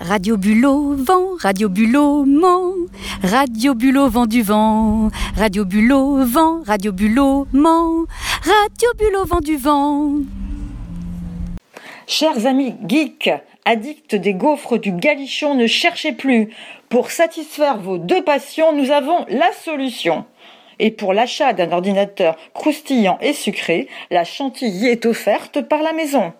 Radio Bulot, vent, Radio Bulot, ment. Radio Bulot, vent du vent. Radio Bulot, vent, Radio Bulot, ment. Radio Bulot, vent du vent. Chers amis geeks, addicts des gaufres du galichon, ne cherchez plus. Pour satisfaire vos deux passions, nous avons la solution. Et pour l'achat d'un ordinateur croustillant et sucré, la chantilly est offerte par la maison.